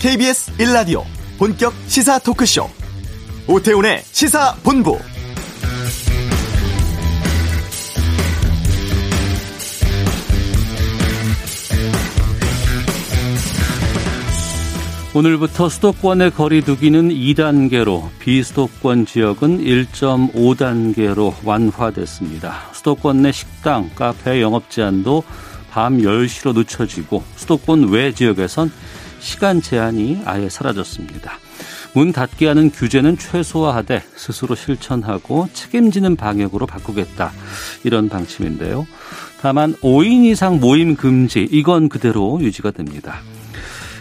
KBS 1라디오 본격 시사 토크쇼 오태훈의 시사본부 오늘부터 수도권의 거리 두기는 2단계로 비수도권 지역은 1.5단계로 완화됐습니다. 수도권 내 식당, 카페 영업 제한도 밤 10시로 늦춰지고 수도권 외 지역에선 시간 제한이 아예 사라졌습니다. 문 닫게 하는 규제는 최소화하되 스스로 실천하고 책임지는 방역으로 바꾸겠다. 이런 방침인데요. 다만 5인 이상 모임 금지 이건 그대로 유지가 됩니다.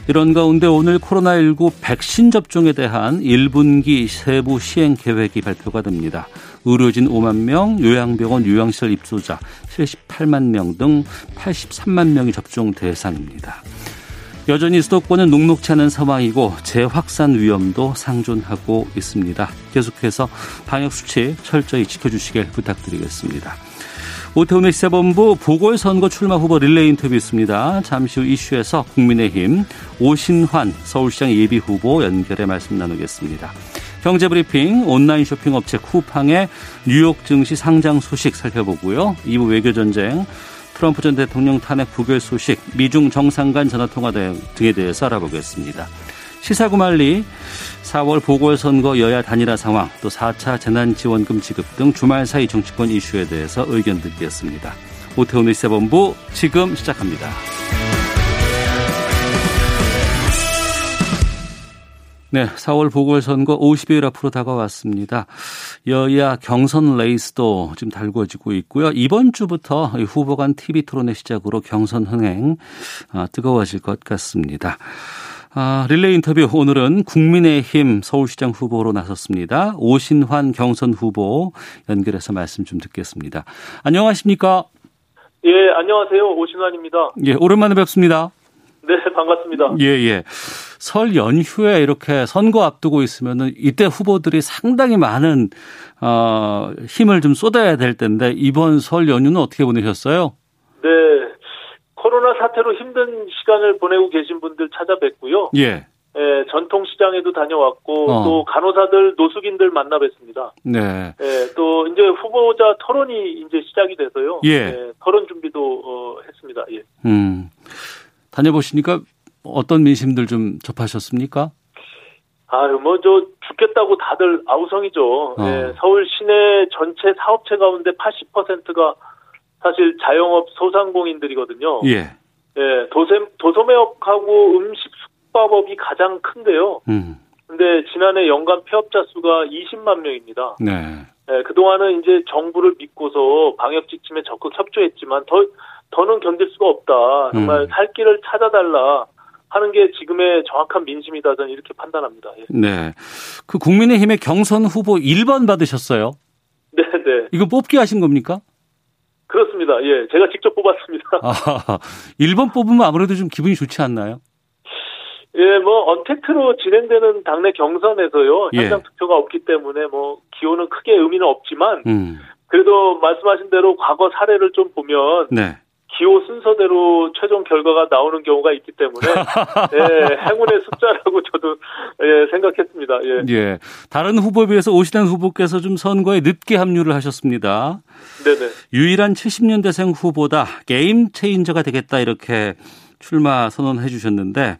이런 가운데 오늘 코로나19 백신 접종에 대한 1분기 세부 시행 계획이 발표가 됩니다. 의료진 5만 명, 요양병원 요양시설 입소자 78만 명 등 83만 명이 접종 대상입니다. 여전히 수도권은 녹록치 않은 상황이고 재확산 위험도 상존하고 있습니다. 계속해서 방역수칙 철저히 지켜주시길 부탁드리겠습니다. 오태훈의 시사본부 보궐선거 출마 후보 릴레이 인터뷰 있습니다. 잠시 후 이슈에서 국민의힘 오신환 서울시장 예비 후보 연결해 말씀 나누겠습니다. 경제브리핑 온라인 쇼핑 업체 쿠팡의 뉴욕 증시 상장 소식 살펴보고요. 2부 외교전쟁 트럼프 전 대통령 탄핵 부결 소식 미중 정상 간 전화 통화 등에 대해서 알아보겠습니다. 시사구말리 4월 보궐선거 여야 단일화 상황, 또 4차 재난지원금 지급 등 주말 사이 정치권 이슈에 대해서 의견 듣겠습니다. 오태훈의 시사본부 지금 시작합니다. 네, 4월 보궐선거 50일 앞으로 다가왔습니다. 여야 경선 레이스도 지금 달궈지고 있고요. 이번 주부터 후보 간 TV 토론의 시작으로 경선 흥행 아, 뜨거워질 것 같습니다. 아, 릴레이 인터뷰 오늘은 국민의힘 서울시장 후보로 나섰습니다. 오신환 경선 후보 연결해서 말씀 좀 듣겠습니다. 안녕하십니까? 예, 안녕하세요. 오신환입니다. 예, 오랜만에 뵙습니다. 네, 반갑습니다. 예, 예. 설 연휴에 이렇게 선거 앞두고 있으면은 이때 후보들이 상당히 많은 어, 힘을 좀 쏟아야 될 텐데 이번 설 연휴는 어떻게 보내셨어요? 네. 코로나 사태로 힘든 시간을 보내고 계신 분들 찾아뵙고요. 예. 예, 전통시장에도 다녀왔고 어. 또 간호사들, 노숙인들 만나 뵀습니다. 네. 예, 또 이제 후보자 토론이 이제 시작이 돼서요. 예. 토론 준비도 어, 했습니다. 예. 음. 다녀보시니까 어떤 민심들 좀 접하셨습니까? 아유, 뭐, 저, 죽겠다고 다들 아우성이죠. 어. 예, 서울 시내 전체 사업체 가운데 80%가 사실 자영업 소상공인들이거든요. 예. 예, 도세, 도소매업하고 음식 숙박업이 가장 큰데요. 음. 근데 지난해 연간 폐업자 수가 20만 명입니다. 네. 예, 그동안은 이제 정부를 믿고서 방역 지침에 적극 협조했지만 더, 더는 견딜 수가 없다. 정말 음. 살 길을 찾아달라 하는 게 지금의 정확한 민심이다. 저는 이렇게 판단합니다. 예. 네. 그 국민의힘의 경선 후보 1번 받으셨어요. 네, 네. 이거 뽑기 하신 겁니까? 그렇습니다. 예, 제가 직접 뽑았습니다. 아, 1번 뽑으면 아무래도 좀 기분이 좋지 않나요? 예, 뭐 언택트로 진행되는 당내 경선에서요. 예. 현장 투표가 없기 때문에 뭐 기호는 크게 의미는 없지만 음. 그래도 말씀하신 대로 과거 사례를 좀 보면 네. 기호 순서대로 최종 결과가 나오는 경우가 있기 때문에 예, 행운의 숫자라고 저도 예, 생각했습니다. 예. 예. 다른 후보에 비해서 오시단 후보께서 좀 선거에 늦게 합류를 하셨습니다. 네네. 유일한 70년대생 후보다 게임 체인저가 되겠다 이렇게 출마 선언해 주셨는데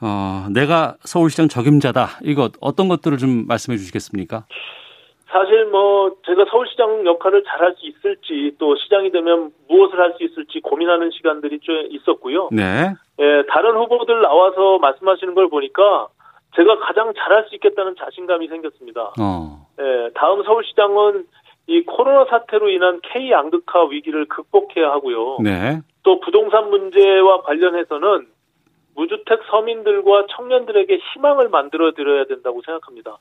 어, 내가 서울시장 적임자다. 이거 어떤 것들을 좀 말씀해 주시겠습니까? 사실 뭐 제가 서울시장 역할을 잘 할 수 있을지 또 시장이 되면 무엇을 할 수 있을지 고민하는 시간들이 좀 있었고요. 네. 예, 다른 후보들 나와서 말씀하시는 걸 보니까 제가 가장 잘할 수 있겠다는 자신감이 생겼습니다. 어. 예, 다음 서울시장은 이 코로나 사태로 인한 K 양극화 위기를 극복해야 하고요. 네. 또 부동산 문제와 관련해서는 무주택 서민들과 청년들에게 희망을 만들어 드려야 된다고 생각합니다.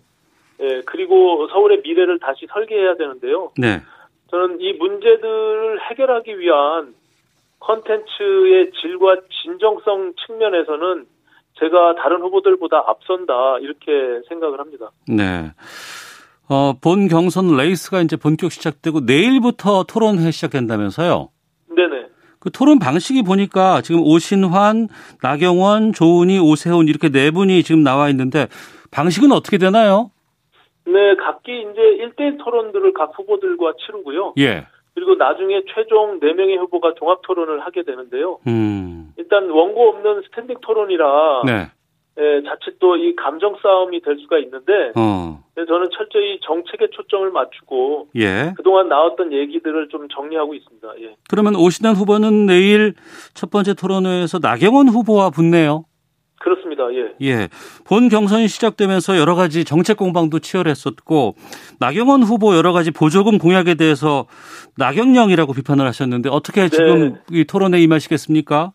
예, 그리고 서울의 미래를 다시 설계해야 되는데요. 네. 저는 이 문제들을 해결하기 위한 컨텐츠의 질과 진정성 측면에서는 제가 다른 후보들보다 앞선다 이렇게 생각을 합니다. 네. 어, 본 경선 레이스가 이제 본격 시작되고 내일부터 토론회 시작된다면서요? 네네. 그 토론 방식이 보니까 지금 오신환, 나경원, 조은희, 오세훈 이렇게 네 분이 지금 나와 있는데 방식은 어떻게 되나요? 네, 각기 이제 1대1 토론들을 각 후보들과 치르고요. 예. 그리고 나중에 최종 4명의 후보가 종합 토론을 하게 되는데요. 음. 일단 원고 없는 스탠딩 토론이라 네. 예, 자칫 또 이 감정 싸움이 될 수가 있는데 어. 네, 저는 철저히 정책에 초점을 맞추고 예. 그동안 나왔던 얘기들을 좀 정리하고 있습니다. 예. 그러면 오신환 후보는 내일 첫 번째 토론회에서 나경원 후보와 붙네요. 그렇습니다. 예. 예. 본 경선이 시작되면서 여러 가지 정책 공방도 치열했었고 나경원 후보 여러 가지 보조금 공약에 대해서 나경령이라고 비판을 하셨는데 어떻게 지금 이 토론에 임하시겠습니까?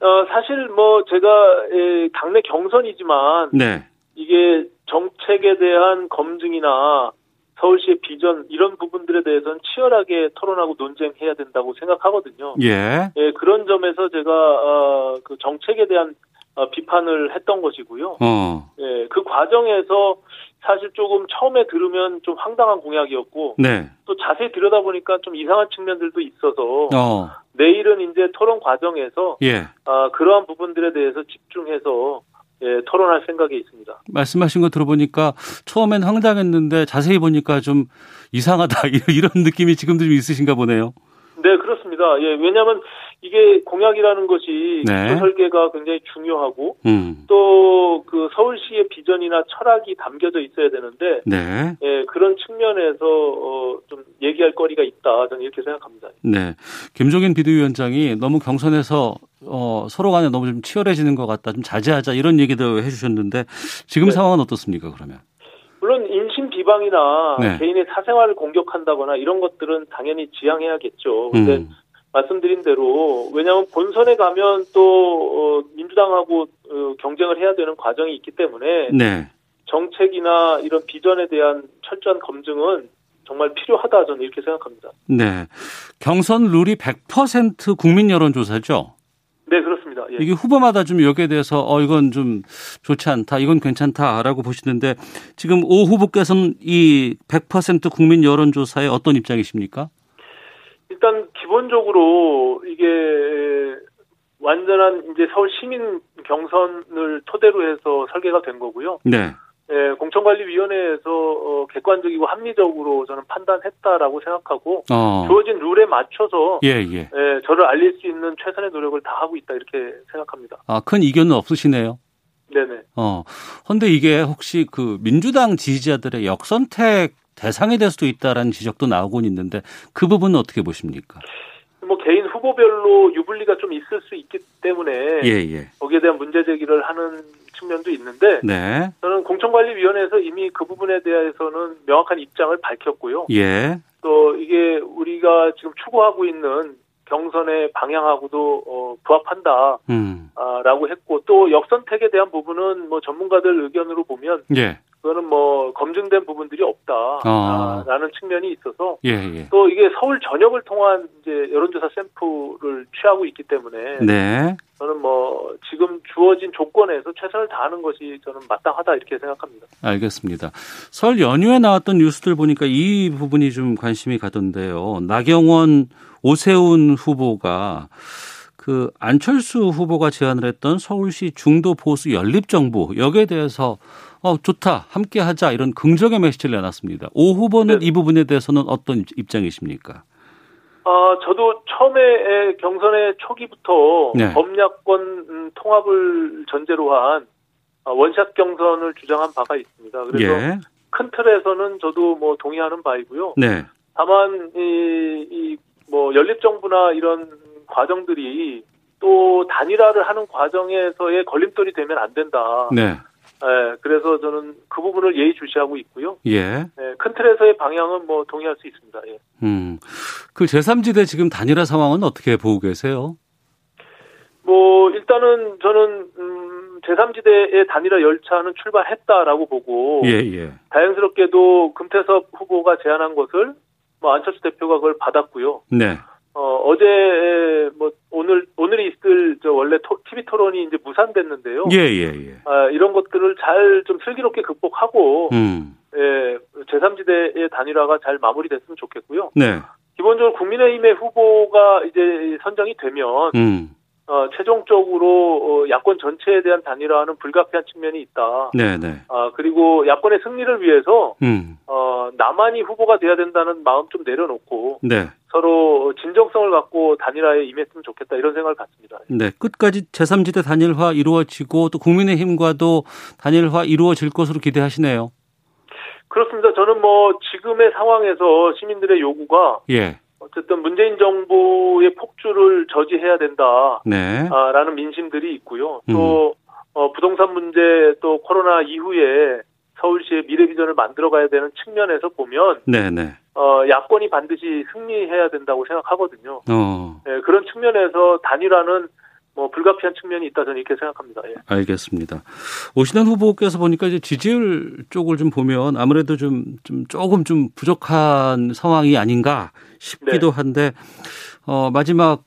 어, 사실 뭐 제가 예, 당내 경선이지만 네. 이게 정책에 대한 검증이나 서울시의 비전 이런 부분들에 대해서는 치열하게 토론하고 논쟁해야 된다고 생각하거든요. 예. 예, 그런 점에서 제가 어, 그 정책에 대한 어, 비판을 했던 것이고요. 어. 예, 그 과정에서 사실 조금 처음에 들으면 좀 황당한 공약이었고 네. 또 자세히 들여다보니까 좀 이상한 측면들도 있어서 어. 내일은 이제 토론 과정에서 예. 아, 그러한 부분들에 대해서 집중해서 예, 토론할 생각이 있습니다. 말씀하신 거 들어보니까 처음엔 황당했는데 자세히 보니까 좀 이상하다 이런 느낌이 지금도 좀 있으신가 보네요. 네, 그렇습니다. 예, 왜냐하면 이게 공약이라는 것이 네. 네. 설계가 굉장히 중요하고 음. 또그 서울시의 비전이나 철학이 담겨져 있어야 되는데 네. 예, 그런 측면에서 어, 좀 얘기할 거리가 있다. 저는 이렇게 생각합니다. 네. 김종인 비대위원장이 너무 경선에서 어, 서로 간에 너무 좀 치열해지는 것 같다. 좀 자제하자 이런 얘기도 해주셨는데 지금 네. 상황은 어떻습니까? 그러면? 물론 인신 비방이나 네. 개인의 사생활을 공격한다거나 이런 것들은 당연히 지양해야겠죠. 근데 음. 말씀드린 대로 왜냐하면 본선에 가면 또 어, 민주당하고 어, 경쟁을 해야 되는 과정이 있기 때문에 네. 정책이나 이런 비전에 대한 철저한 검증은 정말 필요하다 저는 이렇게 생각합니다. 네. 경선 룰이 100% 국민 여론조사죠. 네 그렇습니다. 예. 이게 후보마다 좀 여기에 대해서 어 이건 좀 좋지 않다, 이건 괜찮다라고 보시는데 지금 오 후보께서는 이 100% 국민 여론조사에 어떤 입장이십니까? 일단 기본적으로 이게 완전한 이제 서울 시민 경선을 토대로 해서 설계가 된 거고요. 네. 예, 공천관리위원회에서 어, 객관적이고 합리적으로 저는 판단했다라고 생각하고 어. 주어진 룰에 맞춰서 예, 예. 예, 저를 알릴 수 있는 최선의 노력을 다 하고 있다 이렇게 생각합니다. 아, 큰 이견은 없으시네요. 네네. 어. 근데 이게 혹시 그 민주당 지지자들의 역선택 대상이 될 수도 있다라는 지적도 나오곤 있는데 그 부분은 어떻게 보십니까? 뭐 개인 후보별로 유불리가 좀 있을 수 있기 때문에 예, 예. 거기에 대한 문제 제기를 하는 측면도 있는데 네. 저는 공천관리위원회에서 이미 그 부분에 대해서는 명확한 입장을 밝혔고요. 예. 또 이게 우리가 지금 추구하고 있는 경선의 방향하고도 어, 부합한다라고 음. 했고 또 역선택에 대한 부분은 뭐 전문가들 의견으로 보면 예. 그거는 뭐 검증된 부분들이 아. 없다라는 측면이 있어서 예, 예. 또 이게 서울 전역을 통한 이제 여론조사 샘플을 취하고 있기 때문에 네. 저는 뭐 지금 주어진 조건에서 최선을 다하는 것이 저는 마땅하다 이렇게 생각합니다. 알겠습니다. 설 연휴에 나왔던 뉴스들 보니까 이 부분이 좀 관심이 가던데요. 나경원, 오세훈 후보가 그 안철수 후보가 제안을 했던 서울시 중도 보수 연립 정부 여기에 대해서 어 좋다 함께 하자 이런 긍정의 메시지를 내놨습니다. 오 후보는 네. 이 부분에 대해서는 어떤 입장이십니까? 아, 저도 처음에 경선의 초기부터 네. 범야권 음, 통합을 전제로 한 아, 원샷 경선을 주장한 바가 있습니다. 그래서 예. 큰 틀에서는 저도 뭐 동의하는 바이고요. 네. 다만 이, 이뭐 연립 정부나 이런 과정들이 또 단일화를 하는 과정에서의 걸림돌이 되면 안 된다. 네. 예, 그래서 저는 그 부분을 예의주시하고 있고요. 예. 예, 큰 틀에서의 방향은 뭐 동의할 수 있습니다. 예. 음. 그 제3지대 지금 단일화 상황은 어떻게 보고 계세요? 뭐 일단은 저는 음, 제3지대의 단일화 열차는 출발했다라고 보고 예, 예. 다행스럽게도 금태섭 후보가 제안한 것을 뭐 안철수 대표가 그걸 받았고요. 네. 어, 어제 뭐 오늘 원래 토, TV 토론이 이제 무산됐는데요. 예, 예, 예. 아, 이런 것들을 잘 좀 슬기롭게 극복하고 음. 예, 제3지대의 단일화가 잘 마무리됐으면 좋겠고요. 네. 기본적으로 국민의힘의 후보가 이제 선정이 되면 음. 어, 최종적으로 어, 야권 전체에 대한 단일화는 불가피한 측면이 있다. 네, 네. 아 그리고 야권의 승리를 위해서 음. 어, 나만이 후보가 돼야 된다는 마음 좀 내려놓고 네. 서로 진정성을 갖고 단일화에 임했으면 좋겠다 이런 생각을 갖습니다. 네. 끝까지 제3지대 단일화 이루어지고 또 국민의힘과도 단일화 이루어질 것으로 기대하시네요. 그렇습니다. 저는 뭐 지금의 상황에서 시민들의 요구가 예. 어쨌든 문재인 정부의 폭주를 저지해야 된다라는 네. 민심들이 있고요. 또 어, 부동산 문제 또 코로나 이후에 서울시의 미래 비전을 만들어 가야 되는 측면에서 보면 네, 네. 어, 야권이 반드시 승리해야 된다고 생각하거든요. 어. 예, 그런 측면에서 단일화는 뭐 불가피한 측면이 있다 저는 이렇게 생각합니다. 예. 알겠습니다. 오신환 후보께서 보니까 이제 지지율 쪽을 좀 보면 아무래도 좀, 좀 조금 좀 부족한 상황이 아닌가 싶기도 네. 한데, 어, 마지막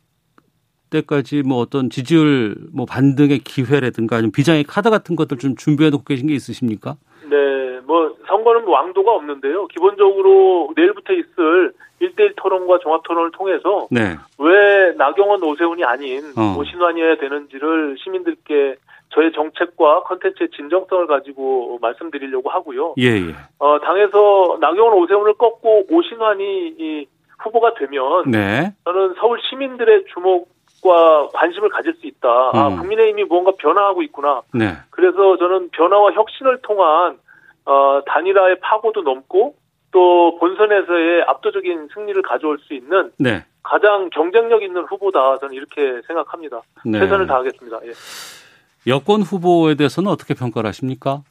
때까지 뭐 어떤 지지율 뭐 반등의 기회라든가 아니면 비장의 카드 같은 것들 좀 준비해 놓고 계신 게 있으십니까? 네, 뭐 선거는 뭐 왕도가 없는데요. 기본적으로 내일부터 있을 1대1 토론과 종합 토론을 통해서 네. 왜 나경원 오세훈이 아닌 어. 오신환이어야 되는지를 시민들께 저의 정책과 컨텐츠의 진정성을 가지고 말씀드리려고 하고요. 예, 예. 어, 당에서 나경원 오세훈을 꺾고 오신환이 이 후보가 되면 네. 저는 서울 시민들의 주목과 관심을 가질 수 있다. 아, 음. 국민의힘이 무언가 변화하고 있구나. 네. 그래서 저는 변화와 혁신을 통한 어, 단일화의 파고도 넘고 또 본선에서의 압도적인 승리를 가져올 수 있는 네. 가장 경쟁력 있는 후보다 저는 이렇게 생각합니다. 네. 최선을 다하겠습니다. 예. 여권 후보에 대해서는 어떻게 평가를 하십니까?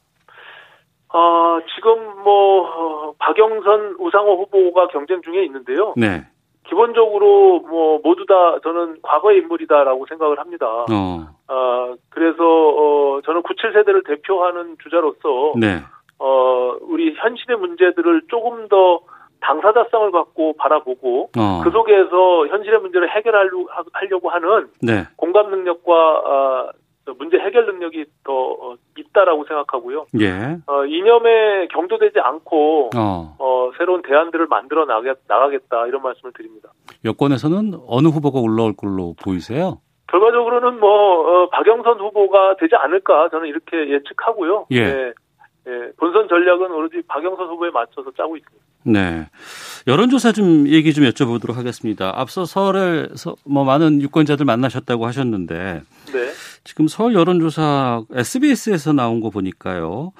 아, 지금 뭐 어, 박영선 우상호 후보가 경쟁 중에 있는데요. 네. 기본적으로 뭐 모두 다 저는 과거의 인물이다라고 생각을 합니다. 어. 아, 그래서 어 저는 97세대를 대표하는 주자로서 네. 어 우리 현실의 문제들을 조금 더 당사자성을 갖고 바라보고 어. 그 속에서 현실의 문제를 해결하려고 하려고 하는 네. 공감 능력과 아, 문제 해결 능력이 더 어, 있다라고 생각하고요. 예. 어, 이념에 경도되지 않고 어. 어, 새로운 대안들을 만들어 나가, 나가겠다 이런 말씀을 드립니다. 여권에서는 어느 후보가 올라올 걸로 보이세요? 결과적으로는 뭐 어, 박영선 후보가 되지 않을까 저는 이렇게 예측하고요. 예. 예, 예, 본선 전략은 오로지 박영선 후보에 맞춰서 짜고 있습니다. 네. 여론조사 좀 얘기 좀 여쭤보도록 하겠습니다. 앞서 서울에서 뭐 많은 유권자들 만나셨다고 하셨는데 네. 지금 서울 여론조사 SBS에서 나온 거 보니까요.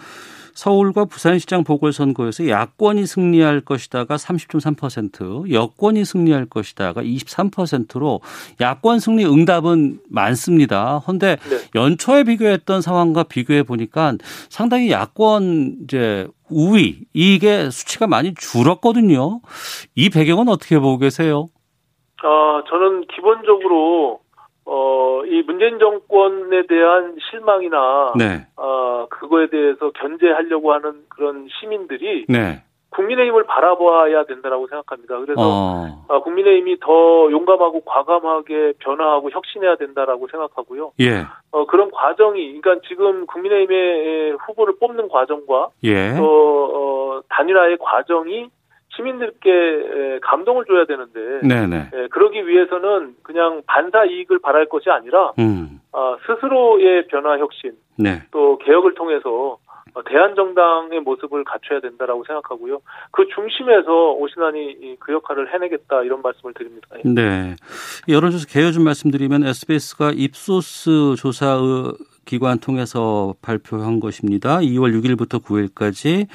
서울과 부산시장 보궐선거에서 야권이 승리할 것이다가 30.3%, 여권이 승리할 것이다가 23%로 야권 승리 응답은 많습니다. 헌데 네. 연초에 비교했던 상황과 비교해 보니까 상당히 야권 이제 우위 이게 수치가 많이 줄었거든요. 이 배경은 어떻게 보고 계세요? 어, 저는 기본적으로 어, 이 문재인 정권에 대한 실망이나 네, 어, 그거에 대해서 견제하려고 하는 그런 시민들이 네, 국민의힘을 바라봐야 된다라고 생각합니다. 그래서 어, 아, 국민의힘이 더 용감하고 과감하게 변화하고 혁신해야 된다라고 생각하고요. 예, 어, 그런 과정이, 그러니까 지금 국민의힘의 후보를 뽑는 과정과 예, 또 어, 단일화의 과정이 시민들께 에, 감동을 줘야 되는데 네, 네, 에, 그러기 위해서는 그냥 반사 이익을 바랄 것이 아니라 음, 아, 스스로의 변화 혁신 네, 또 개혁을 통해서 어, 대한정당의 모습을 갖춰야 된다라고 생각하고요. 그 중심에서 오신환이 이- 그 역할을 해내겠다 이런 말씀을 드립니다. 예. 네. 여론조사 개요 좀 말씀드리면 SBS가 입소스 조사 기관 통해서 발표한 것입니다. 2월 6일부터 9일까지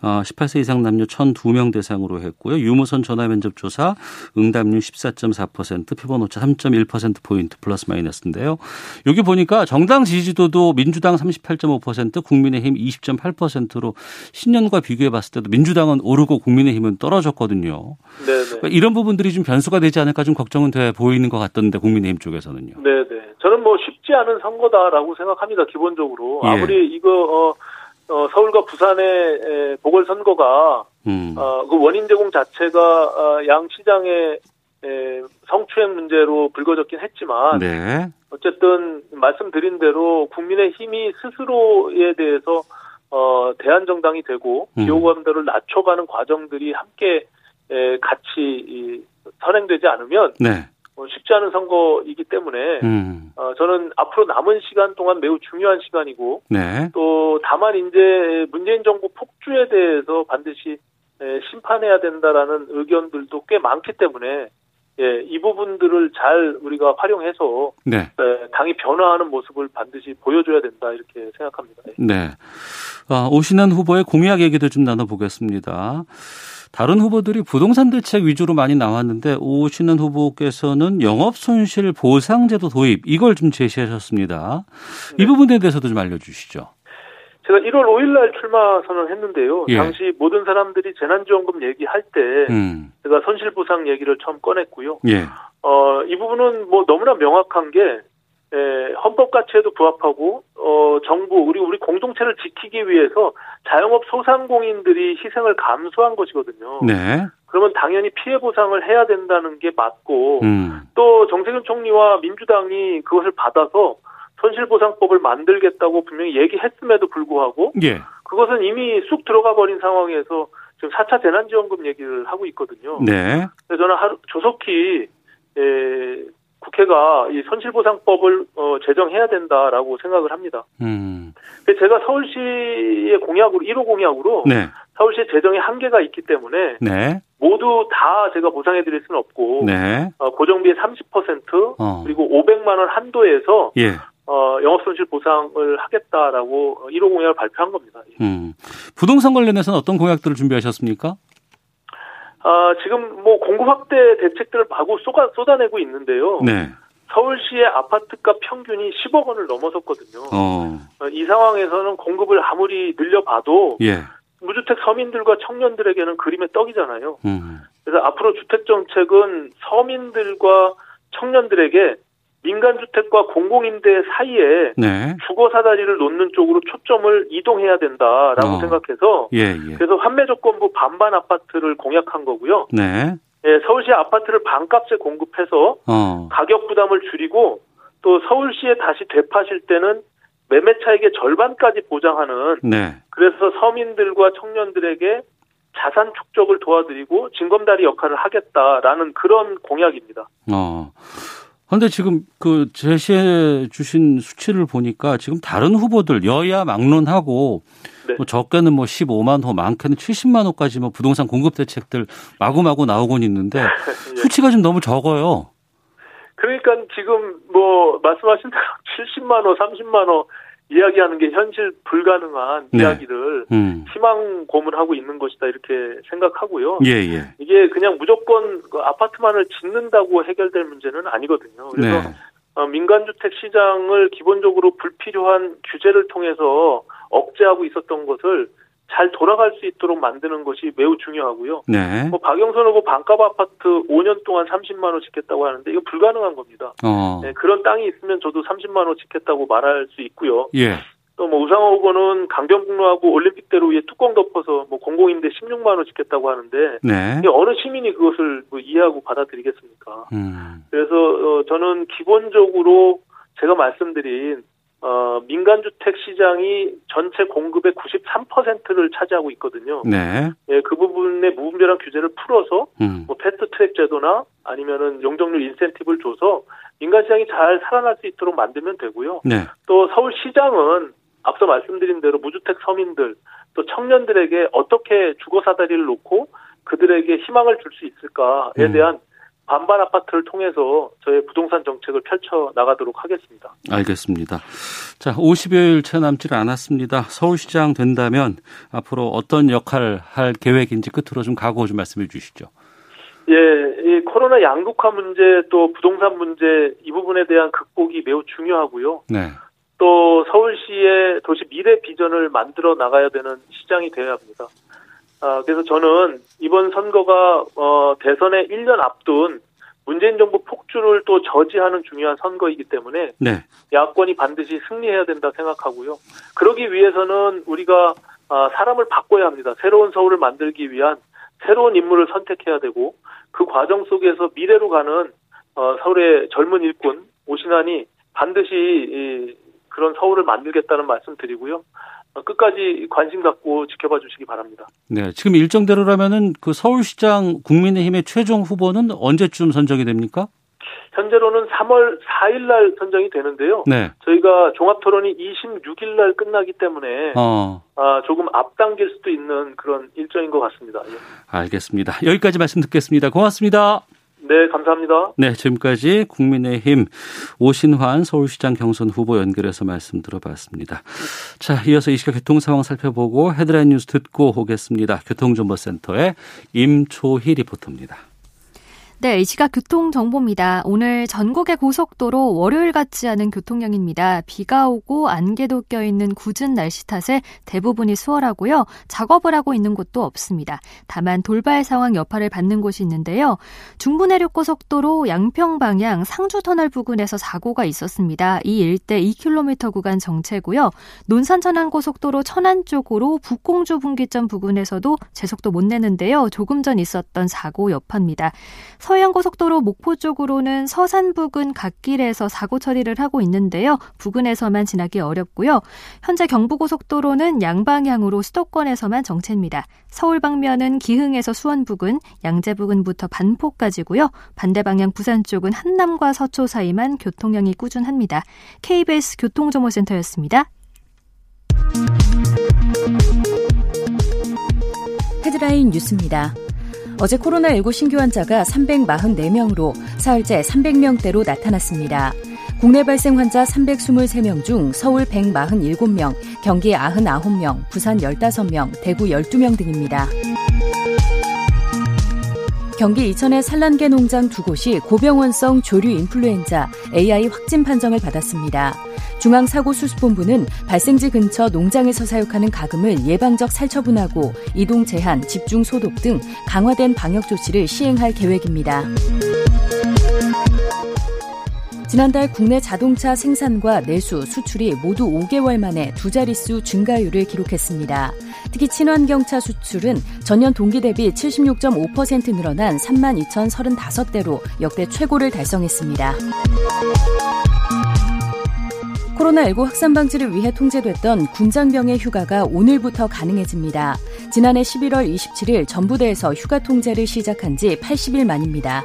18세 이상 남녀 1,002명 대상으로 했고요. 유무선 전화 면접 조사 응답률 14.4%, 표본 오차 3.1% 포인트 플러스 마이너스인데요. 여기 보니까 정당 지지도도 민주당 38.5%, 국민의힘 20.8%로 신년과 비교해 봤을 때도 민주당은 오르고 국민의힘은 떨어졌거든요. 네네. 그러니까 이런 부분들이 좀 변수가 되지 않을까 좀 걱정은 돼 보이는 것 같던데 국민의힘 쪽에서는요. 네네. 저는 뭐 쉽 지 않은 선거다라고 생각합니다. 기본적으로 예. 아무리 이거 어, 어, 서울과 부산의 에, 보궐 선거가 음. 어, 그 원인 제공 자체가 어, 양 시장의 에, 성추행 문제로 불거졌긴 했지만 네. 어쨌든 말씀드린 대로 국민의 힘이 스스로에 대해서 어, 대한 정당이 되고 음. 기호감들을 낮춰가는 과정들이 함께 에, 같이 이, 선행되지 않으면 네. 어, 쉽지 않은 선거이기 때문에 음. 어, 저는 앞으로 남은 시간 동안 매우 중요한 시간이고 네. 또 다만 이제 문재인 정부 폭주에 대해서 반드시 에, 심판해야 된다라는 의견들도 꽤 많기 때문에 예, 이 부분들을 잘 우리가 활용해서 네. 에, 당이 변화하는 모습을 반드시 보여줘야 된다 이렇게 생각합니다. 예. 네. 아, 오시는 후보의 공약 얘기도 좀 나눠보겠습니다. 다른 후보들이 부동산 대책 위주로 많이 나왔는데 오시는 후보께서는 영업 손실 보상제도 도입 이걸 좀 제시하셨습니다. 이 네. 부분에 대해서도 좀 알려주시죠. 제가 1월 5일 날 출마 선언했는데요. 예. 당시 모든 사람들이 재난지원금 얘기할 때 음, 제가 손실보상 얘기를 처음 꺼냈고요. 예, 어, 이 부분은 뭐 너무나 명확한 게 에, 헌법 가치에도 부합하고 어, 정부 우리 우리 공동체를 지키기 위해서 자영업 소상공인들이 희생을 감수한 것이거든요. 네, 그러면 당연히 피해 보상을 해야 된다는 게 맞고 음, 또 정세균 총리와 민주당이 그것을 받아서 손실보상법을 만들겠다고 분명히 얘기했음에도 불구하고 예, 그것은 이미 쑥 들어가 버린 상황에서 지금 4차 재난지원금 얘기를 하고 있거든요. 네, 그래서 저는 하루 조속히 에, 국회가 이 손실보상법을 어, 제정해야 된다라고 생각을 합니다. 음, 근데 제가 서울시의 공약으로 1호 공약으로 네, 서울시 재정에 한계가 있기 때문에 네, 모두 다 제가 보상해 드릴 수는 없고 네, 어, 고정비의 30% 어. 그리고 500만 원 한도에서 예, 어, 영업손실 보상을 하겠다라고 1호 공약을 발표한 겁니다. 음. 부동산 관련해서는 어떤 공약들을 준비하셨습니까? 아, 지금 뭐 공급 확대 대책들을 마구 쏟아, 쏟아내고 있는데요. 네, 서울시의 아파트값 평균이 10억 원을 넘어섰거든요. 어, 어, 이 상황에서는 공급을 아무리 늘려봐도 예, 무주택 서민들과 청년들에게는 그림의 떡이잖아요. 음, 그래서 앞으로 주택 정책은 서민들과 청년들에게 민간주택과 공공임대 사이에 네, 주거 사다리를 놓는 쪽으로 초점을 이동해야 된다라고 어. 생각해서 예, 예, 그래서 환매 조건부 반반 아파트를 공약한 거고요. 네, 예, 서울시 아파트를 반값에 공급해서 어, 가격 부담을 줄이고 또 서울시에 다시 되파실 때는 매매 차익의 절반까지 보장하는 네, 그래서 서민들과 청년들에게 자산 축적을 도와드리고 징검다리 역할을 하겠다라는 그런 공약입니다. 어. 근데 지금 그 제시해 주신 수치를 보니까 지금 다른 후보들 여야 막론하고 네. 뭐 적게는 뭐 15만 호, 많게는 70만 호까지 뭐 부동산 공급 대책들 마구마구 나오곤 있는데 예. 수치가 좀 너무 적어요. 그러니까 지금 뭐 말씀하신 대로 70만 원, 30만 원 이야기하는 게 현실 불가능한 네. 이야기를 음. 희망 고문하고 있는 것이다 이렇게 생각하고요. 예, 예. 이게 그냥 무조건 그 아파트만을 짓는다고 해결될 문제는 아니거든요. 그래서 네. 어, 민간주택 시장을 기본적으로 불필요한 규제를 통해서 억제하고 있었던 것을 잘 돌아갈 수 있도록 만드는 것이 매우 중요하고요. 네. 뭐 박영선 후보 반값 아파트 5년 동안 30만 원 짓겠다고 하는데 이거 불가능한 겁니다. 어. 네, 그런 땅이 있으면 저도 30만 원 짓겠다고 말할 수 있고요. 예. 또뭐 우상호 후보는 강변북로하고 올림픽대로 위에 뚜껑 덮어서 뭐 공공임대 16만 원 짓겠다고 하는데 네. 어느 시민이 그것을 뭐 이해하고 받아들이겠습니까? 음. 그래서 어, 저는 기본적으로 제가 말씀드린 어, 민간 주택 시장이 전체 공급의 93%를 차지하고 있거든요. 네. 예, 그 부분의 무분별한 규제를 풀어서 음. 뭐 패스트 트랙 제도나 아니면은 용적률 인센티브를 줘서 민간 시장이 잘 살아날 수 있도록 만들면 되고요. 네. 또 서울 시장은 앞서 말씀드린 대로 무주택 서민들 또 청년들에게 어떻게 주거 사다리를 놓고 그들에게 희망을 줄 수 있을까에 음. 대한 반반 아파트를 통해서 저의 부동산 정책을 펼쳐 나가도록 하겠습니다. 알겠습니다. 자, 50여일 채 남지 않았습니다. 서울시장 된다면 앞으로 어떤 역할 할 계획인지 끝으로 좀 각오 좀 말씀해 주시죠. 예, 이 코로나 양극화 문제 또 부동산 문제 이 부분에 대한 극복이 매우 중요하고요. 네. 또 서울시의 도시 미래 비전을 만들어 나가야 되는 시장이 되어야 합니다. 아, 그래서 저는 이번 선거가 어, 대선에 1년 앞둔 문재인 정부 폭주를 또 저지하는 중요한 선거이기 때문에 네. 야권이 반드시 승리해야 된다 생각하고요. 그러기 위해서는 우리가 아, 사람을 바꿔야 합니다. 새로운 서울을 만들기 위한 새로운 인물을 선택해야 되고 그 과정 속에서 미래로 가는 어, 서울의 젊은 일꾼 오신환이 반드시 이, 그런 서울을 만들겠다는 말씀 드리고요. 끝까지 관심 갖고 지켜봐 주시기 바랍니다. 네, 지금 일정대로라면은 그 서울시장 국민의힘의 최종 후보는 언제쯤 선정이 됩니까? 현재로는 3월 4일 날 선정이 되는데요. 네. 저희가 종합 토론이 26일 날 끝나기 때문에 어. 아, 조금 앞당길 수도 있는 그런 일정인 것 같습니다. 예. 알겠습니다. 여기까지 말씀 듣겠습니다. 고맙습니다. 네, 감사합니다. 네, 지금까지 국민의힘 오신환 서울시장 경선 후보 연결해서 말씀 들어봤습니다. 자, 이어서 이 시각 교통 상황 살펴보고 헤드라인 뉴스 듣고 오겠습니다. 교통정보센터의 임초희 리포터입니다. 네, 이 시각 교통 정보입니다. 오늘 전국의 고속도로 월요일 같지 않은 교통량입니다. 비가 오고 안개도 껴있는 굳은 날씨 탓에 대부분이 수월하고요. 작업을 하고 있는 곳도 없습니다. 다만 돌발 상황 여파를 받는 곳이 있는데요. 중부내륙고속도로 양평 방향 상주터널 부근에서 사고가 있었습니다. 이 일대 2km 구간 정체고요. 논산천안고속도로 천안 쪽으로 북공주 분기점 부근에서도 제속도 못 내는데요. 조금 전 있었던 사고 여파입니다. 서해안고속도로 목포 쪽으로는 서산 부근 갓길에서 사고 처리를 하고 있는데요. 부근에서만 지나기 어렵고요. 현재 경부고속도로는 양방향으로 수도권에서만 정체입니다. 서울 방면은 기흥에서 수원 부근, 양재 부근부터 반포까지고요. 반대 방향 부산 쪽은 한남과 서초 사이만 교통량이 꾸준합니다. KBS 교통정보센터였습니다. 헤드라인 뉴스입니다. 어제 코로나19 신규 환자가 344명으로 사흘째 300명대로 나타났습니다. 국내 발생 환자 323명 중 서울 147명, 경기 99명, 부산 15명, 대구 12명 등입니다. 경기 이천의 산란계 농장 두 곳이 고병원성 조류 인플루엔자 AI 확진 판정을 받았습니다. 중앙사고수습본부는 발생지 근처 농장에서 사육하는 가금을 예방적 살처분하고 이동 제한, 집중 소독 등 강화된 방역 조치를 시행할 계획입니다. 지난달 국내 자동차 생산과 내수, 수출이 모두 5개월 만에 두 자릿수 증가율을 기록했습니다. 특히 친환경차 수출은 전년 동기 대비 76.5% 늘어난 3만 2,035대로 역대 최고를 달성했습니다. 코로나19 확산 방지를 위해 통제됐던 군장병의 휴가가 오늘부터 가능해집니다. 지난해 11월 27일 전부대에서 휴가 통제를 시작한 지 80일 만입니다.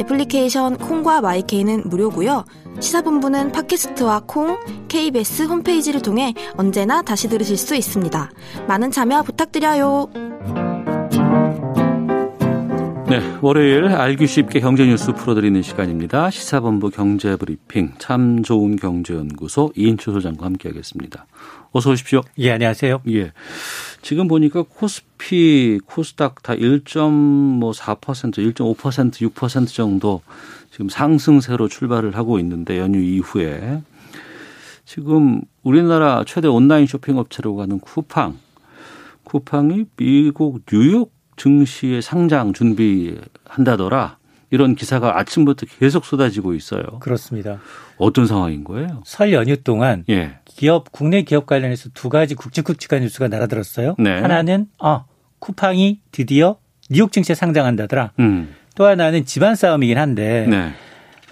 애플리케이션 콩과 마이케이는 무료고요. 시사본부는 팟캐스트와 콩, KBS 홈페이지를 통해 언제나 다시 들으실 수 있습니다. 많은 참여 부탁드려요. 네, 월요일 알기 쉽게 경제 뉴스 풀어드리는 시간입니다. 시사본부 경제브리핑 참 좋은 경제연구소 이인초 소장과 함께하겠습니다. 어서 오십시오. 예, 안녕하세요. 예. 지금 보니까 코스피, 코스닥 다 1.4%, 1.5%, 6% 정도 지금 상승세로 출발을 하고 있는데 연휴 이후에 지금 우리나라 최대 온라인 쇼핑 업체로 가는 쿠팡, 쿠팡이 미국 뉴욕 증시에 상장 준비한다더라. 이런 기사가 아침부터 계속 쏟아지고 있어요. 그렇습니다. 어떤 상황인 거예요? 설 연휴 동안 예. 기업 국내 기업 관련해서 두 가지 굵직굵직한 뉴스가 날아들었어요. 네. 하나는 어 쿠팡이 드디어 뉴욕 증시에 상장한다더라. 음. 또 하나는 집안 싸움이긴 한데 네.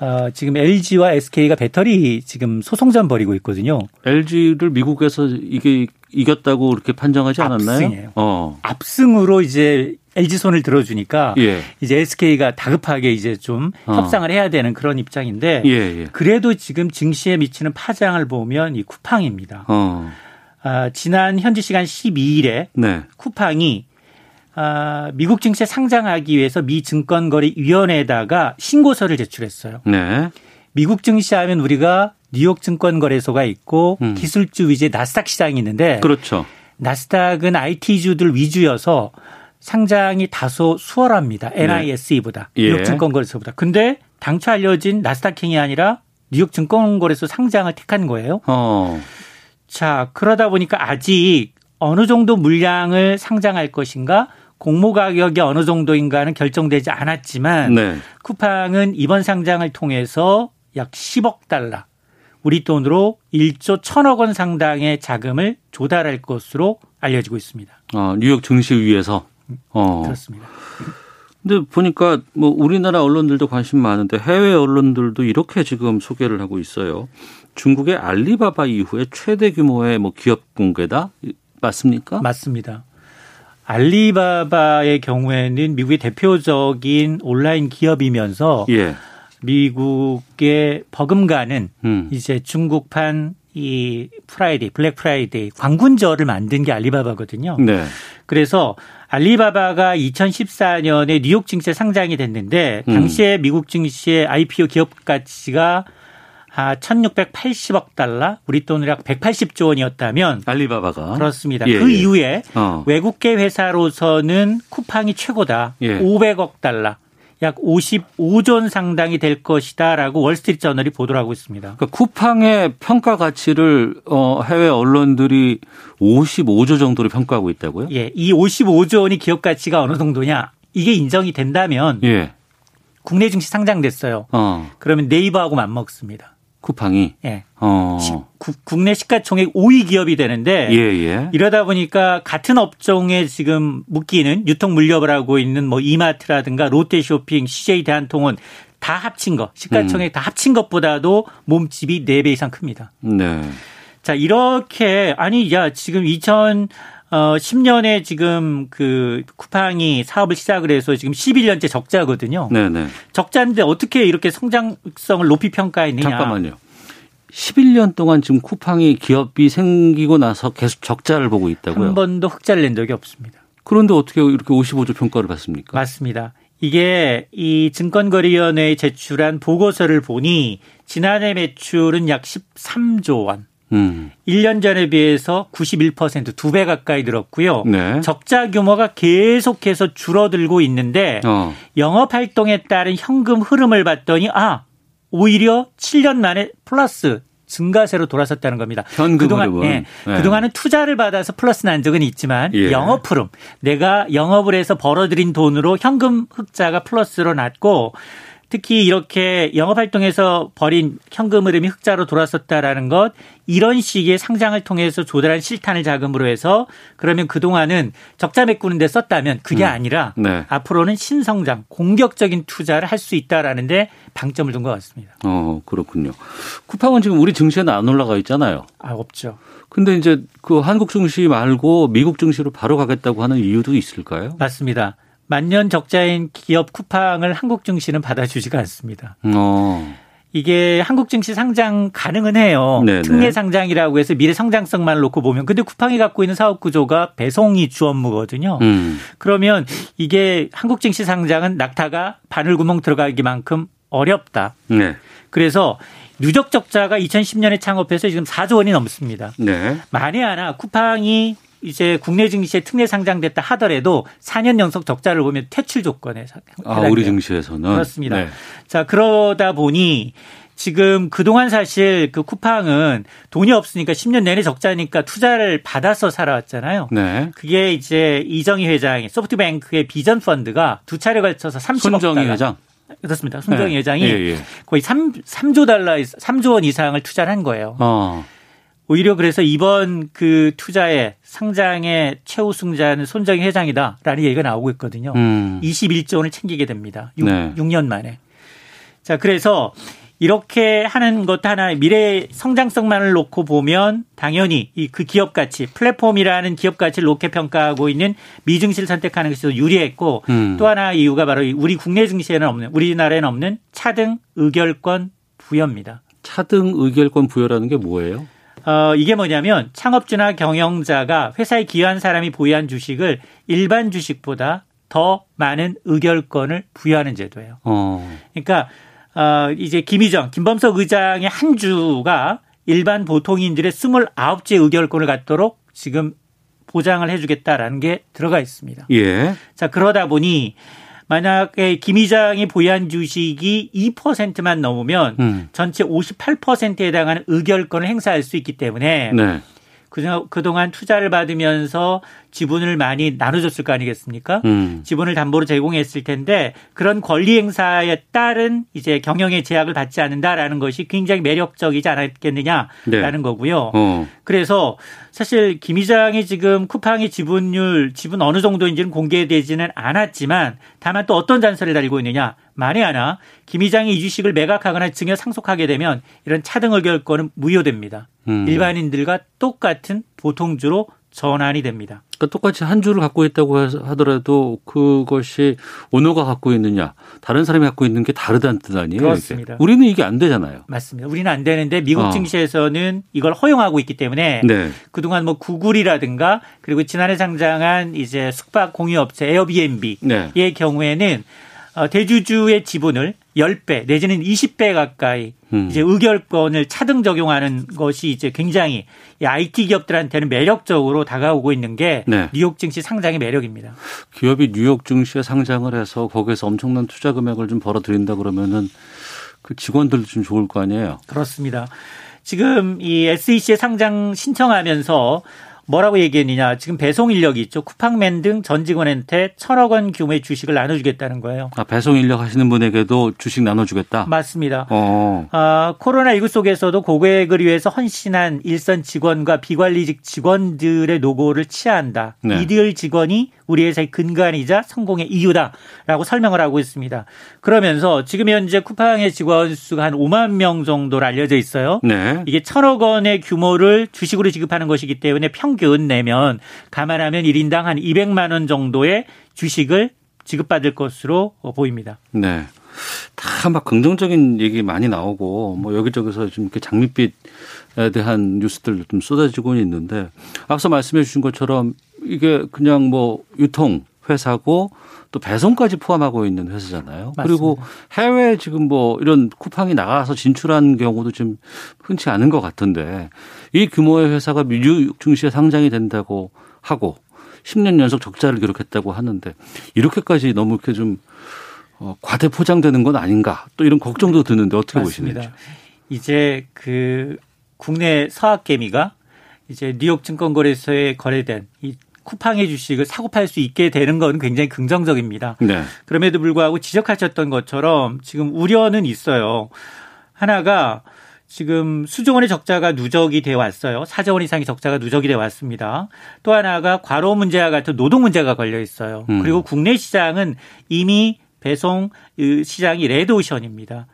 어, 지금 LG와 SK가 배터리 지금 소송전 벌이고 있거든요. LG를 미국에서 이게 이겼다고 이렇게 판정하지 않았나요? 압승이에요. 어. 압승으로 이제 LG 손을 들어주니까 예. 이제 SK가 다급하게 이제 좀 어. 협상을 해야 되는 그런 입장인데 예, 예. 그래도 지금 증시에 미치는 파장을 보면 이 쿠팡입니다. 어. 아, 지난 현지 시간 12일에 네. 쿠팡이 아, 미국 증시에 상장하기 위해서 미 증권거래위원회에다가 신고서를 제출했어요. 네. 미국 증시 하면 우리가 뉴욕 증권거래소가 있고 음. 기술주 위주의 나스닥 시장이 있는데 그렇죠. 나스닥은 IT주들 위주여서 상장이 다소 수월합니다. NISE보다 예. 뉴욕 증권거래소보다. 근데 당초 알려진 나스닥행이 아니라 뉴욕 증권거래소 상장을 택한 거예요. 어. 자, 그러다 보니까 아직 어느 정도 물량을 상장할 것인가 공모 가격이 어느 정도인가는 결정되지 않았지만 네. 쿠팡은 이번 상장을 통해서 약 10억 달러 우리 돈으로 1조 1천억 원 상당의 자금을 조달할 것으로 알려지고 있습니다. 어, 뉴욕 증시위에서. 어. 그렇습니다. 근데 보니까 뭐 우리나라 언론들도 관심 많은데 해외 언론들도 이렇게 지금 소개를 하고 있어요. 중국의 알리바바 이후에 최대 규모의 뭐 기업 공개다 맞습니까? 맞습니다. 알리바바의 경우에는 미국의 대표적인 온라인 기업이면서 예. 미국의 버금가는 음. 이제 중국판 이 프라이데이, 블랙 프라이데이 광군절을 만든 게 알리바바거든요. 네. 그래서 알리바바가 2014년에 뉴욕 증시에 상장이 됐는데 음. 당시에 미국 증시의 IPO 기업 가치가 아 1,680억 달러, 우리 돈으로 약 180조 원이었다면 알리바바가 그렇습니다. 예, 그 예. 이후에 어. 외국계 회사로서는 쿠팡이 최고다. 예. 500억 달러. 약 55조 원 상당이 될 것이다라고 월스트리트 저널이 보도를 하고 있습니다. 그러니까 쿠팡의 평가 가치를 어, 해외 언론들이 55조 정도로 평가하고 있다고요? 예, 이 55조 원이 기업 가치가 어느 정도냐? 이게 인정이 된다면 예. 국내 증시 상장됐어요. 어. 그러면 네이버하고 맞먹습니다. 쿠팡이 예. 어. 시- 구- 국내 시가총액 5위 기업이 되는데 예, 예. 이러다 보니까 같은 업종에 지금 묶이는 유통 물류업을 하고 있는 뭐 이마트라든가 롯데쇼핑, CJ 대한통운 다 합친 거, 시가총액 다 합친 것보다도 몸집이 4배 이상 큽니다. 네. 자, 이렇게 아니 야, 지금 2000 어, 10년에 지금 그 쿠팡이 사업을 시작을 해서 지금 11년째 적자거든요. 네, 네. 적자인데 어떻게 이렇게 성장성을 높이 평가했느냐. 잠깐만요. 11년 동안 지금 쿠팡이 기업이 생기고 나서 계속 적자를 보고 있다고요. 한 번도 흑자를 낸 적이 없습니다. 그런데 어떻게 이렇게 55조 평가를 받습니까? 맞습니다. 이게 이 증권거래위원회에 제출한 보고서를 보니 지난해 매출은 약 13조 원. 음. 1년 전에 비해서 91%두 배 가까이 늘었고요. 네. 적자 규모가 계속해서 줄어들고 있는데 어. 영업 활동에 따른 현금 흐름을 봤더니 아 오히려 7년 만에 플러스 증가세로 돌아섰다는 겁니다. 현금 그동안. 예, 네. 그동안은 투자를 받아서 플러스 난 적은 있지만 예. 영업 흐름 내가 영업을 해서 벌어들인 돈으로 현금 흑자가 플러스로 났고 특히 이렇게 영업 활동에서 벌인 현금 흐름이 흑자로 돌아섰다라는 것 이런 식의 상장을 통해서 조달한 실탄을 자금으로 해서 그러면 그동안은 적자 메꾸는 데 썼다면 그게 음. 아니라 네. 앞으로는 신성장, 공격적인 투자를 할 수 있다라는 데 방점을 둔 것 같습니다. 어, 그렇군요. 쿠팡은 지금 우리 증시에는 안 올라가 있잖아요. 아 없죠. 근데 이제 그 한국 증시 말고 미국 증시로 바로 가겠다고 하는 이유도 있을까요? 맞습니다. 만년 적자인 기업 쿠팡을 한국 증시는 받아주지가 않습니다. 어. 이게 한국 증시 상장 가능은 해요. 네네. 특례 상장이라고 해서 미래 성장성만 놓고 보면 근데 쿠팡이 갖고 있는 사업 구조가 배송이 주 업무거든요. 음. 그러면 이게 한국 증시 상장은 낙타가 바늘구멍 들어가기만큼 어렵다. 네. 그래서 누적 적자가 2010년에 창업해서 지금 4조 원이 넘습니다. 네. 만에 하나 쿠팡이 이제 국내 증시에 특례 상장됐다 하더라도 4년 연속 적자를 보면 퇴출 조건에 아, 해당돼요. 우리 증시에서는 그렇습니다. 네. 자, 그러다 보니 지금 그동안 사실 그 쿠팡은 돈이 없으니까 10년 내내 적자니까 투자를 받아서 살아왔잖아요. 네. 그게 이제 이정희 회장이 소프트뱅크의 비전 펀드가 두 차례 걸쳐서 30억 손정희 달러. 회장. 그렇습니다. 손정희 네. 회장이 예, 예. 거의 3, 3조 달러, 3조 원 이상을 투자를 한 거예요. 어. 오히려 그래서 이번 그 투자의 상장의 최우승자는 손정희 회장이다라는 얘기가 나오고 있거든요. 음. 21조 원을 챙기게 됩니다. 6, 네. 년 만에. 자, 그래서 이렇게 하는 것 하나 미래 성장성만을 놓고 보면 당연히 이 그 기업 가치 플랫폼이라는 기업 가치를 높게 평가하고 있는 미증시를 선택하는 것이 더 유리했고 음. 또 하나 이유가 바로 우리 국내 증시에는 없는 우리나라에는 없는 차등 의결권 부여입니다. 차등 의결권 부여라는 게 뭐예요? 어, 이게 뭐냐면 창업주나 경영자가 회사에 기여한 사람이 보유한 주식을 일반 주식보다 더 많은 의결권을 부여하는 제도예요. 어. 그러니까 어, 이제 김희정, 김범석 의장의 한 주가 일반 보통인들의 29제 의결권을 갖도록 지금 보장을 해주겠다라는 게 들어가 있습니다. 예. 자, 그러다 보니 만약에 김 의장이 보유한 주식이 2%만 넘으면 음. 전체 58%에 해당하는 의결권을 행사할 수 있기 때문에 네. 그저- 그동안 투자를 받으면서 지분을 많이 나눠줬을 거 아니겠습니까? 음. 지분을 담보로 제공했을 텐데 그런 권리 행사에 따른 이제 경영의 제약을 받지 않는다라는 것이 굉장히 매력적이지 않았겠느냐라는 네. 거고요. 어. 그래서 사실 김 이장이 지금 쿠팡의 지분율, 지분 어느 정도인지는 공개되지는 않았지만 다만 또 어떤 잔소리를 달고 있느냐. 만에 하나 김 이장이 이 주식을 매각하거나 증여 상속하게 되면 이런 차등 의결권은 무효됩니다. 음. 일반인들과 똑같은 보통주로 전환이 됩니다. 그러니까 똑같이 한 주를 갖고 있다고 하더라도 그것이 오너가 갖고 있느냐 다른 사람이 갖고 있는 게 다르다는 뜻 아니에요? 그렇습니다. 이게. 우리는 이게 안 되잖아요. 맞습니다. 우리는 안 되는데 미국 어. 증시에서는 이걸 허용하고 있기 때문에 네. 그동안 뭐 구글이라든가 그리고 지난해 상장한 이제 숙박 공유 업체 에어비앤비의 네. 경우에는 어, 대주주의 지분을 10배 내지는 20배 가까이 음. 이제 의결권을 차등 적용하는 것이 이제 굉장히 IT 기업들한테는 매력적으로 다가오고 있는 게 네. 뉴욕 증시 상장의 매력입니다. 기업이 뉴욕 증시에 상장을 해서 거기에서 엄청난 투자 금액을 좀 벌어들인다 그러면은 그 직원들도 좀 좋을 거 아니에요. 그렇습니다. 지금 이 SEC에 상장 신청하면서 뭐라고 얘기했느냐. 지금 배송 인력이 있죠. 쿠팡맨 등 전 직원한테 천억 원 규모의 주식을 나눠주겠다는 거예요. 아, 배송 인력 하시는 분에게도 주식 나눠주겠다? 맞습니다. 어. 아, 코로나19 속에서도 고객을 위해서 헌신한 일선 직원과 비관리직 직원들의 노고를 치하한다. 네. 이들 직원이 우리 회사의 근간이자 성공의 이유다라고 설명을 하고 있습니다. 그러면서 지금 현재 쿠팡의 직원 수가 한 5만 명 정도로 알려져 있어요. 네. 이게 천억 원의 규모를 주식으로 지급하는 것이기 때문에 평균 내면 감안하면 1인당 한 200만 원 정도의 주식을 지급받을 것으로 보입니다. 네. 다 막 긍정적인 얘기 많이 나오고 뭐 여기저기서 좀 이렇게 장밋빛에 대한 뉴스들도 좀 쏟아지고 있는데 앞서 말씀해 주신 것처럼 이게 그냥 뭐 유통 회사고 또 배송까지 포함하고 있는 회사잖아요. 맞습니다. 그리고 해외 지금 뭐 이런 쿠팡이 나가서 진출한 경우도 좀 흔치 않은 것 같은데 이 규모의 회사가 미국 증시에 상장이 된다고 하고 10년 연속 적자를 기록했다고 하는데 이렇게까지 너무 이렇게 좀 어, 과대 포장되는 건 아닌가 또 이런 걱정도 드는데 어떻게 맞습니다. 보시는지. 이제 그 국내 서학개미가 이제 뉴욕 증권거래소에 거래된 이 쿠팡의 주식을 사고 팔 수 있게 되는 건 굉장히 긍정적입니다. 네. 그럼에도 불구하고 지적하셨던 것처럼 지금 우려는 있어요. 하나가 지금 수조 원의 적자가 누적이 되어 왔어요. 4조 원 이상의 적자가 누적이 되어 왔습니다. 또 하나가 과로 문제와 같은 노동 문제가 걸려 있어요. 음. 그리고 국내 시장은 이미 배송 시장이 레드오션입니다.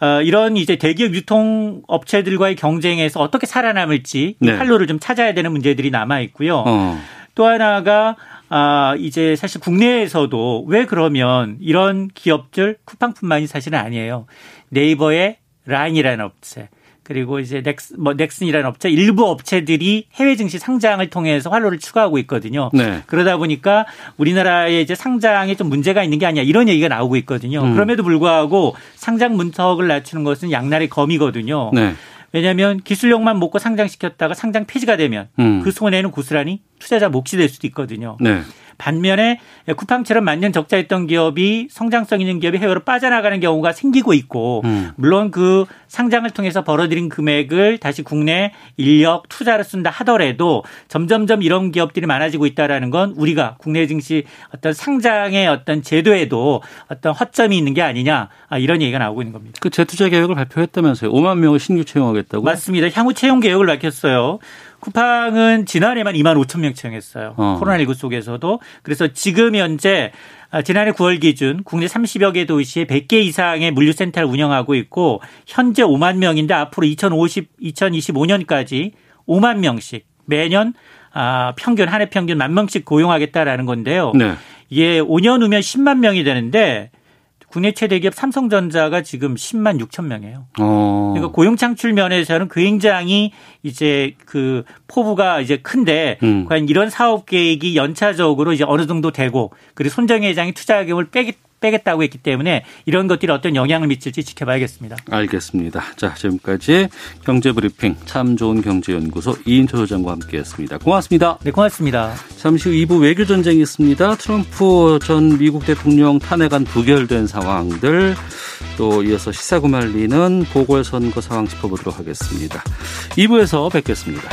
어, 이런 이제 대기업 유통 업체들과의 경쟁에서 어떻게 살아남을지 네. 활로를 좀 찾아야 되는 문제들이 남아 있고요. 어. 또 하나가 아, 이제 사실 국내에서도 왜 그러면 이런 기업들 쿠팡뿐만이 사실은 아니에요. 네이버의 라인이라는 업체 그리고 이제 넥스 뭐 넥슨이라는 업체 일부 업체들이 해외 증시 상장을 통해서 활로를 추가하고 있거든요. 네. 그러다 보니까 우리나라의 이제 상장에 좀 문제가 있는 게 아니야 이런 얘기가 나오고 있거든요. 음. 그럼에도 불구하고 상장 문턱을 낮추는 것은 양날의 검이거든요. 네. 왜냐하면 기술력만 먹고 상장시켰다가 상장 폐지가 되면 음. 그 손해는 고스란히 투자자 몫이 될 수도 있거든요. 네. 반면에 쿠팡처럼 만년 적자했던 기업이 성장성 있는 기업이 해외로 빠져나가는 경우가 생기고 있고 음. 물론 그 상장을 통해서 벌어들인 금액을 다시 국내 인력 투자를 쓴다 하더라도 점점점 이런 기업들이 많아지고 있다라는 건 우리가 국내 증시 어떤 상장의 어떤 제도에도 어떤 허점이 있는 게 아니냐 아, 이런 얘기가 나오고 있는 겁니다. 그 재투자 계획을 발표했다면서요. 5만 명을 신규 채용하겠다고? 맞습니다. 향후 채용 계획을 밝혔어요. 쿠팡은 지난해만 2만 5천 명 채용했어요. 어. 코로나19 속에서도. 그래서 지금 현재 아, 지난해 9월 기준 국내 30여 개 도시에 100개 이상의 물류센터를 운영하고 있고 현재 5만 명인데 앞으로 2050, 2025년까지 5만 명씩 매년 아, 평균 한 해 평균 만 명씩 고용하겠다라는 건데요. 네. 이게 5년 후면 10만 명이 되는데 국내 최대 기업 삼성전자가 지금 10만 6천 명이에요. 어. 그러니까 고용 창출 면에서는 굉장히 이제 그 포부가 이제 큰데 음. 과연 이런 사업 계획이 연차적으로 이제 어느 정도 되고 그리고 손정희 회장이 투자 계획을 빼기 빼겠다고 했기 때문에 이런 것들이 어떤 영향을 미칠지 지켜봐야겠습니다. 알겠습니다. 자, 지금까지 경제브리핑 참 좋은 경제연구소 이인철 소장과 함께했습니다. 고맙습니다. 네, 고맙습니다. 잠시 후 2부 외교 전쟁이 있습니다. 트럼프 전 미국 대통령 탄핵안 부결된 상황들 또 이어서 시사구말리는 보궐선거 상황 짚어보도록 하겠습니다. 2부에서 뵙겠습니다.